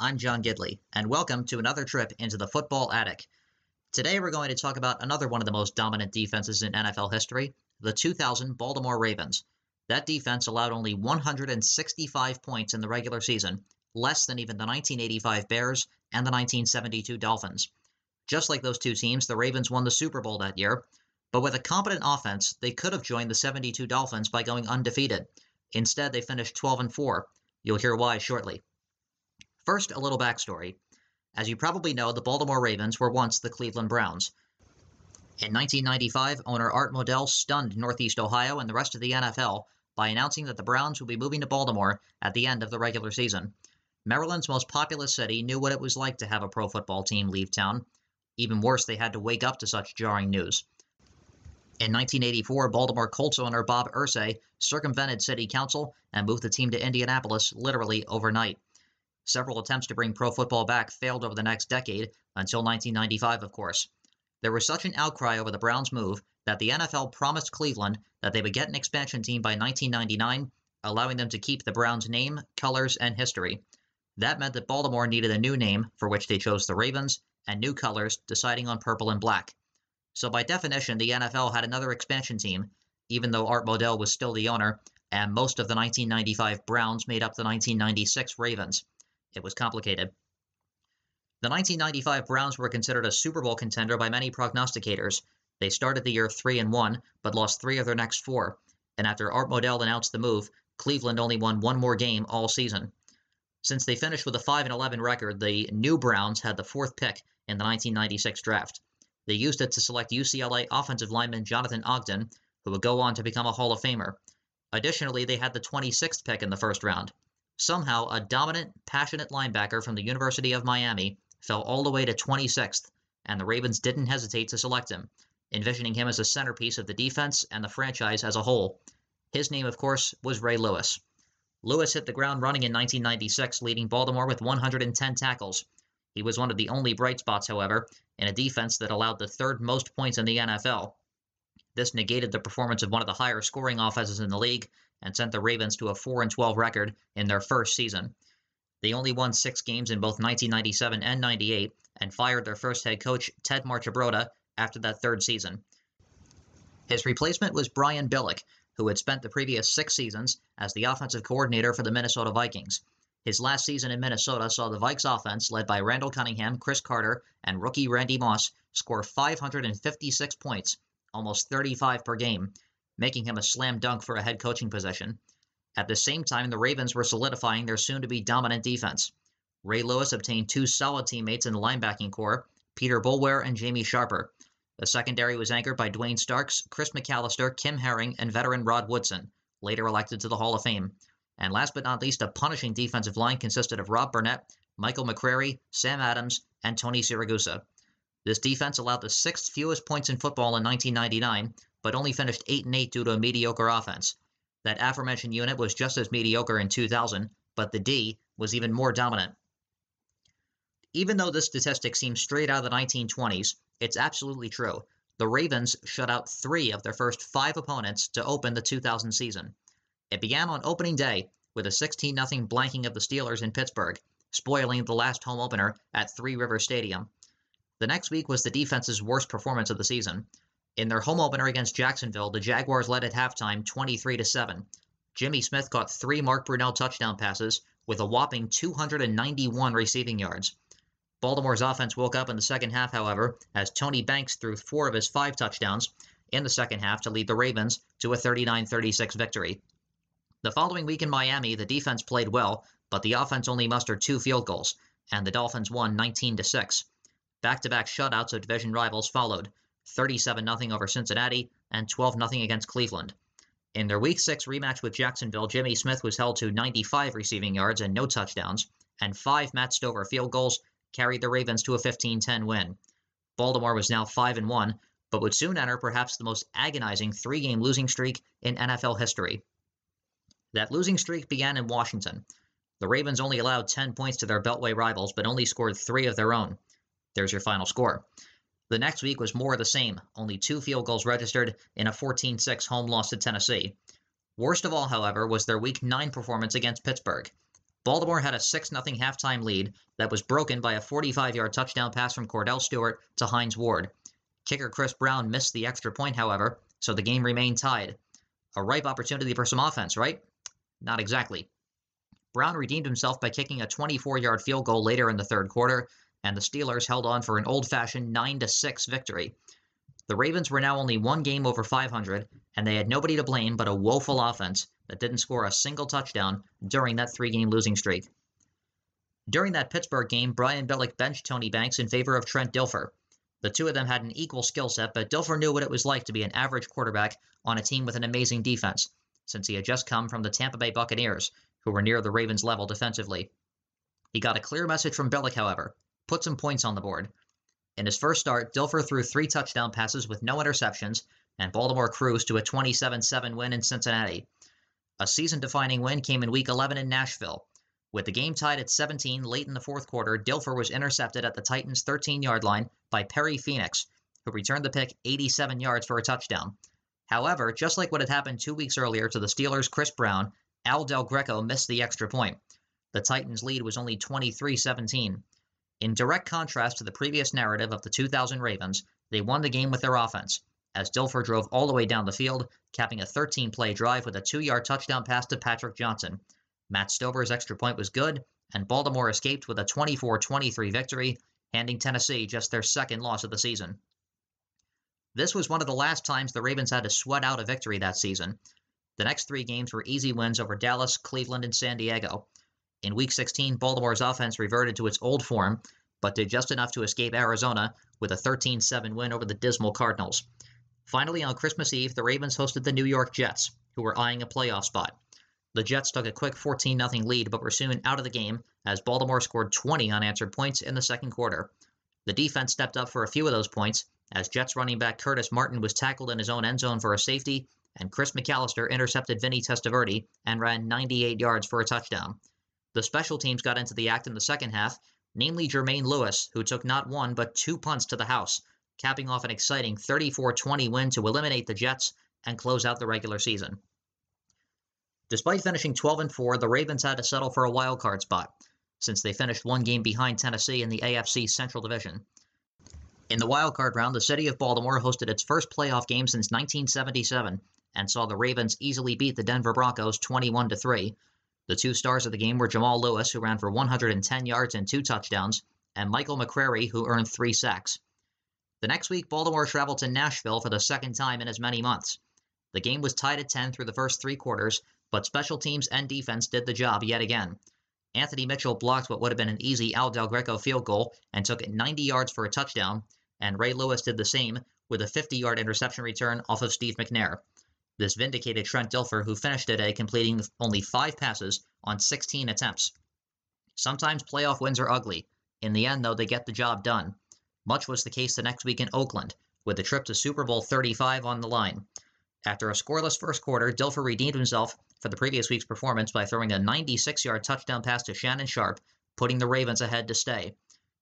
I'm John Gidley, and welcome to another trip into the football attic. Today we're going to talk about another one of the most dominant defenses in NFL history, the 2000 Baltimore Ravens. That defense allowed only 165 points in the regular season, less than even the 1985 Bears and the 1972 Dolphins. Just like those two teams, the Ravens won the Super Bowl that year, but with a competent offense, they could have joined the 72 Dolphins by going undefeated. Instead, they finished 12 and 4. You'll hear why shortly. First, a little backstory. As you probably know, the Baltimore Ravens were once the Cleveland Browns. In 1995, owner Art Modell stunned Northeast Ohio and the rest of the NFL by announcing that the Browns would be moving to Baltimore at the end of the regular season. Maryland's most populous city knew what it was like to have a pro football team leave town. Even worse, they had to wake up to such jarring news. In 1984, Baltimore Colts owner Bob Irsay circumvented city council and moved the team to Indianapolis literally overnight. Several attempts to bring pro football back failed over the next decade, until 1995, of course. There was such an outcry over the Browns' move that the NFL promised Cleveland that they would get an expansion team by 1999, allowing them to keep the Browns' name, colors, and history. That meant that Baltimore needed a new name, for which they chose the Ravens, and new colors, deciding on purple and black. So, by definition, the NFL had another expansion team, even though Art Modell was still the owner, and most of the 1995 Browns made up the 1996 Ravens. It was complicated. The 1995 Browns were considered a Super Bowl contender by many prognosticators. They started the year 3 and 1, but lost 3 of their next 4. And after Art Modell announced the move, Cleveland only won one more game all season. Since they finished with a 5 and 11 record, the new Browns had the fourth pick in the 1996 draft. They used it to select UCLA offensive lineman Jonathan Ogden, who would go on to become a Hall of Famer. Additionally, they had the 26th pick in the first round. Somehow, a dominant, passionate linebacker from the University of Miami fell all the way to 26th, and the Ravens didn't hesitate to select him, envisioning him as a centerpiece of the defense and the franchise as a whole. His name, of course, was Ray Lewis. Lewis hit the ground running in 1996, leading Baltimore with 110 tackles. He was one of the only bright spots, however, in a defense that allowed the third most points in the NFL. This negated the performance of one of the higher scoring offenses in the league and sent the Ravens to a 4 12 record in their first season. They only won 6 games in both 1997 and 98 and fired their first head coach Ted Marchibroda after that third season. His replacement was Brian Billick, who had spent the previous 6 seasons as the offensive coordinator for the Minnesota Vikings. His last season in Minnesota saw the Vikes offense, led by Randall Cunningham, Cris Carter, and rookie Randy Moss, score 556 points almost 35 per game, making him a slam dunk for a head coaching position. At the same time, the Ravens were solidifying their soon to be dominant defense. Ray Lewis obtained two solid teammates in the linebacking corps, Peter Boulware and Jamie Sharper. The secondary was anchored by Duane Starks, Chris McAlister, Kim Herring, and veteran Rod Woodson, later elected to the Hall of Fame. And last but not least, a punishing defensive line consisted of Rob Burnett, Michael McCrary, Sam Adams, and Tony Siragusa. This defense allowed the sixth fewest points in football in 1999, but only finished 8 and 8 due to a mediocre offense. That aforementioned unit was just as mediocre in 2000, but the D was even more dominant. Even though this statistic seems straight out of the 1920s, it's absolutely true. The Ravens shut out three of their first five opponents to open the 2000 season. It began on opening day with a 16 0 blanking of the Steelers in Pittsburgh, spoiling the last home opener at Three River Stadium. The next week was the defense's worst performance of the season. In their home opener against Jacksonville, the Jaguars led at halftime 23 to 7. Jimmy Smith caught three Mark Brunell touchdown passes with a whopping 291 receiving yards. Baltimore's offense woke up in the second half, however, as Tony Banks threw four of his five touchdowns in the second half to lead the Ravens to a 39 36 victory. The following week in Miami, the defense played well, but the offense only mustered two field goals, and the Dolphins won 19 6. Back to back shutouts of division rivals followed 37 0 over Cincinnati and 12 0 against Cleveland. In their Week 6 rematch with Jacksonville, Jimmy Smith was held to 95 receiving yards and no touchdowns, and five Matt Stover field goals carried the Ravens to a 15-10 win. Baltimore was now 5 and 1, but would soon enter perhaps the most agonizing three-game losing streak in NFL history. That losing streak began in Washington. The Ravens only allowed 10 points to their Beltway rivals, but only scored three of their own. There's your final score. The next week was more of the same, only two field goals registered in a 14 6 home loss to Tennessee. Worst of all, however, was their Week 9 performance against Pittsburgh. Baltimore had a 6 0 halftime lead that was broken by a 45 yard touchdown pass from Kordell Stewart to Hines Ward. Kicker Kris Brown missed the extra point, however, so the game remained tied. A ripe opportunity for some offense, right? Not exactly. Brown redeemed himself by kicking a 24 yard field goal later in the third quarter, and the Steelers held on for an old fashioned 9 6 victory. The Ravens were now only one game over 500, and they had nobody to blame but a woeful offense that didn't score a single touchdown during that three game losing streak. During that Pittsburgh game, Brian Billick benched Tony Banks in favor of Trent Dilfer. The two of them had an equal skill set, but Dilfer knew what it was like to be an average quarterback on a team with an amazing defense, since he had just come from the Tampa Bay Buccaneers, who were near the Ravens' level defensively. He got a clear message from Billick, however put some points on the board. In his first start, Dilfer threw three touchdown passes with no interceptions, and Baltimore cruised to a 27 7 win in Cincinnati. A season defining win came in Week 11 in Nashville. With the game tied at 17 late in the fourth quarter, Dilfer was intercepted at the Titans' 13 yard line by Perry Phenix, who returned the pick 87 yards for a touchdown. However, just like what had happened two weeks earlier to the Steelers' Kris Brown, Al Del Greco missed the extra point. The Titans' lead was only 23 17. In direct contrast to the previous narrative of the 2000 Ravens, they won the game with their offense, as Dilfer drove all the way down the field, capping a 13 play drive with a two yard touchdown pass to Patrick Johnson. Matt Stover's extra point was good, and Baltimore escaped with a 24 23 victory, handing Tennessee just their second loss of the season. This was one of the last times the Ravens had to sweat out a victory that season. The next three games were easy wins over Dallas, Cleveland, and San Diego. In Week 16, Baltimore's offense reverted to its old form, but did just enough to escape Arizona with a 13 7 win over the dismal Cardinals. Finally, on Christmas Eve, the Ravens hosted the New York Jets, who were eyeing a playoff spot. The Jets took a quick 14 0 lead, but were soon out of the game as Baltimore scored 20 unanswered points in the second quarter. The defense stepped up for a few of those points as Jets running back Curtis Martin was tackled in his own end zone for a safety, and Chris McAlister intercepted Vinny Testaverde and ran 98 yards for a touchdown. The special teams got into the act in the second half, namely Jermaine Lewis, who took not one but two punts to the house, capping off an exciting 34 20 win to eliminate the Jets and close out the regular season. Despite finishing 12 and 4, the Ravens had to settle for a wild card spot, since they finished one game behind Tennessee in the AFC Central Division. In the wild card round, the city of Baltimore hosted its first playoff game since 1977 and saw the Ravens easily beat the Denver Broncos 21 3. The two stars of the game were Jamal Lewis, who ran for 110 yards and two touchdowns, and Michael McCrary, who earned three sacks. The next week, Baltimore traveled to Nashville for the second time in as many months. The game was tied at 10 through the first three quarters, but special teams and defense did the job yet again. Anthony Mitchell blocked what would have been an easy Al Del Greco field goal and took it 90 yards for a touchdown, and Ray Lewis did the same with a 50 yard interception return off of Steve McNair. This vindicated Trent Dilfer, who finished today completing only five passes on 16 attempts. Sometimes playoff wins are ugly. In the end, though, they get the job done. Much was the case the next week in Oakland, with the trip to Super Bowl 35 on the line. After a scoreless first quarter, Dilfer redeemed himself for the previous week's performance by throwing a 96 yard touchdown pass to Shannon Sharpe, putting the Ravens ahead to stay.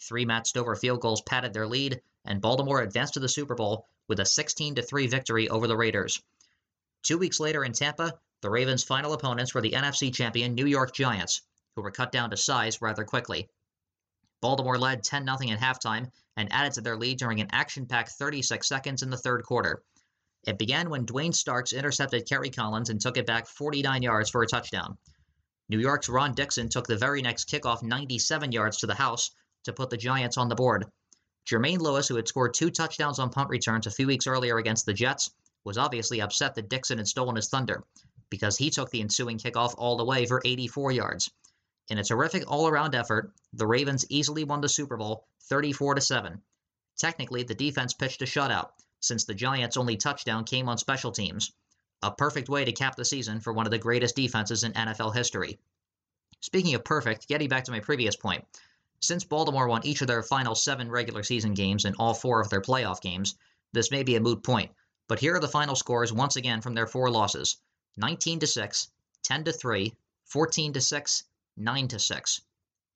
Three Matt Stover field goals padded their lead, and Baltimore advanced to the Super Bowl with a 16 3 victory over the Raiders. Two weeks later in Tampa, the Ravens' final opponents were the NFC champion New York Giants, who were cut down to size rather quickly. Baltimore led 10 0 at halftime and added to their lead during an action packed 36 seconds in the third quarter. It began when Duane Starks intercepted Kerry Collins and took it back 49 yards for a touchdown. New York's Ron Dixon took the very next kickoff 97 yards to the house to put the Giants on the board. Jermaine Lewis, who had scored two touchdowns on punt returns a few weeks earlier against the Jets, was obviously upset that Dixon had stolen his thunder because he took the ensuing kickoff all the way for 84 yards. In a terrific all-around effort, the Ravens easily won the Super Bowl 34 to 7. Technically, the defense pitched a shutout since the Giants' only touchdown came on special teams. A perfect way to cap the season for one of the greatest defenses in NFL history. Speaking of perfect, getting back to my previous point, since Baltimore won each of their final seven regular season games and all four of their playoff games, this may be a moot point, but here are the final scores once again from their four losses 19 to 6, 10 to 3, 14 to 6, 9 to 6.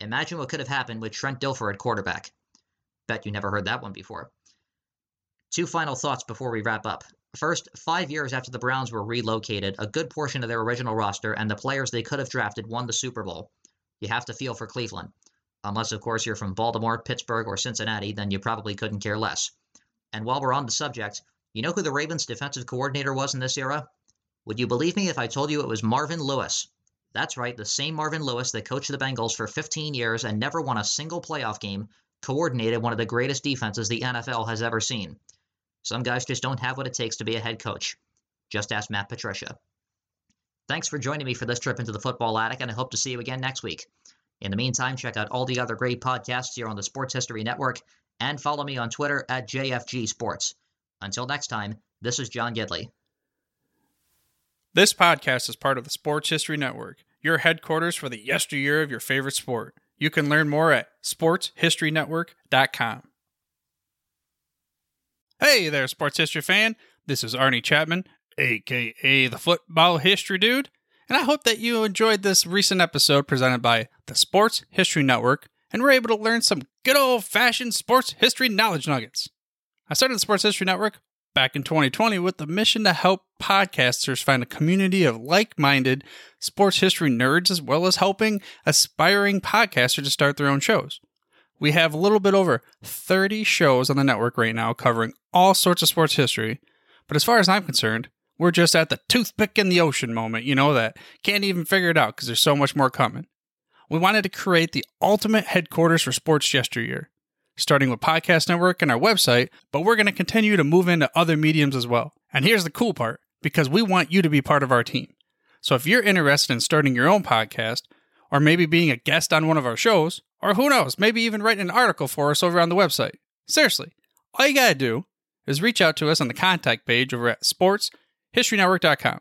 Imagine what could have happened with Trent Dilfer at quarterback. Bet you never heard that one before. Two final thoughts before we wrap up. First, five years after the Browns were relocated, a good portion of their original roster and the players they could have drafted won the Super Bowl. You have to feel for Cleveland. Unless, of course, you're from Baltimore, Pittsburgh, or Cincinnati, then you probably couldn't care less. And while we're on the subject, you know who the Ravens' defensive coordinator was in this era? Would you believe me if I told you it was Marvin Lewis? That's right, the same Marvin Lewis that coached the Bengals for 15 years and never won a single playoff game coordinated one of the greatest defenses the NFL has ever seen. Some guys just don't have what it takes to be a head coach. Just ask Matt Patricia. Thanks for joining me for this trip into the football attic, and I hope to see you again next week. In the meantime, check out all the other great podcasts here on the Sports History Network and follow me on Twitter at JFG Sports. Until next time, this is John Gidley. This podcast is part of the Sports History Network, your headquarters for the yesteryear of your favorite sport. You can learn more at sportshistorynetwork.com. Hey there, sports history fan. This is Arnie Chapman, aka the Football History Dude, and I hope that you enjoyed this recent episode presented by the Sports History Network and were able to learn some good old fashioned sports history knowledge nuggets. I started the Sports History Network back in 2020 with the mission to help podcasters find a community of like minded sports history nerds, as well as helping aspiring podcasters to start their own shows. We have a little bit over 30 shows on the network right now covering all sorts of sports history. But as far as I'm concerned, we're just at the toothpick in the ocean moment, you know, that can't even figure it out because there's so much more coming. We wanted to create the ultimate headquarters for sports yesteryear starting with Podcast Network and our website, but we're going to continue to move into other mediums as well. And here's the cool part because we want you to be part of our team. So if you're interested in starting your own podcast, or maybe being a guest on one of our shows, or who knows, maybe even writing an article for us over on the website, seriously, all you got to do is reach out to us on the contact page over at sportshistorynetwork.com.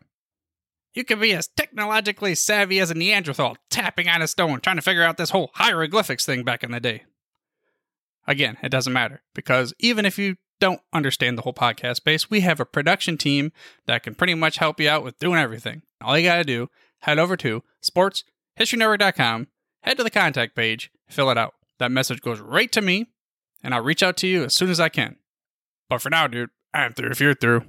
You can be as technologically savvy as a Neanderthal tapping on a stone trying to figure out this whole hieroglyphics thing back in the day. Again, it doesn't matter because even if you don't understand the whole podcast space, we have a production team that can pretty much help you out with doing everything. All you got to do, head over to sportshistorynetwork.com, head to the contact page, fill it out. That message goes right to me, and I'll reach out to you as soon as I can. But for now, dude, I'm through if you're through.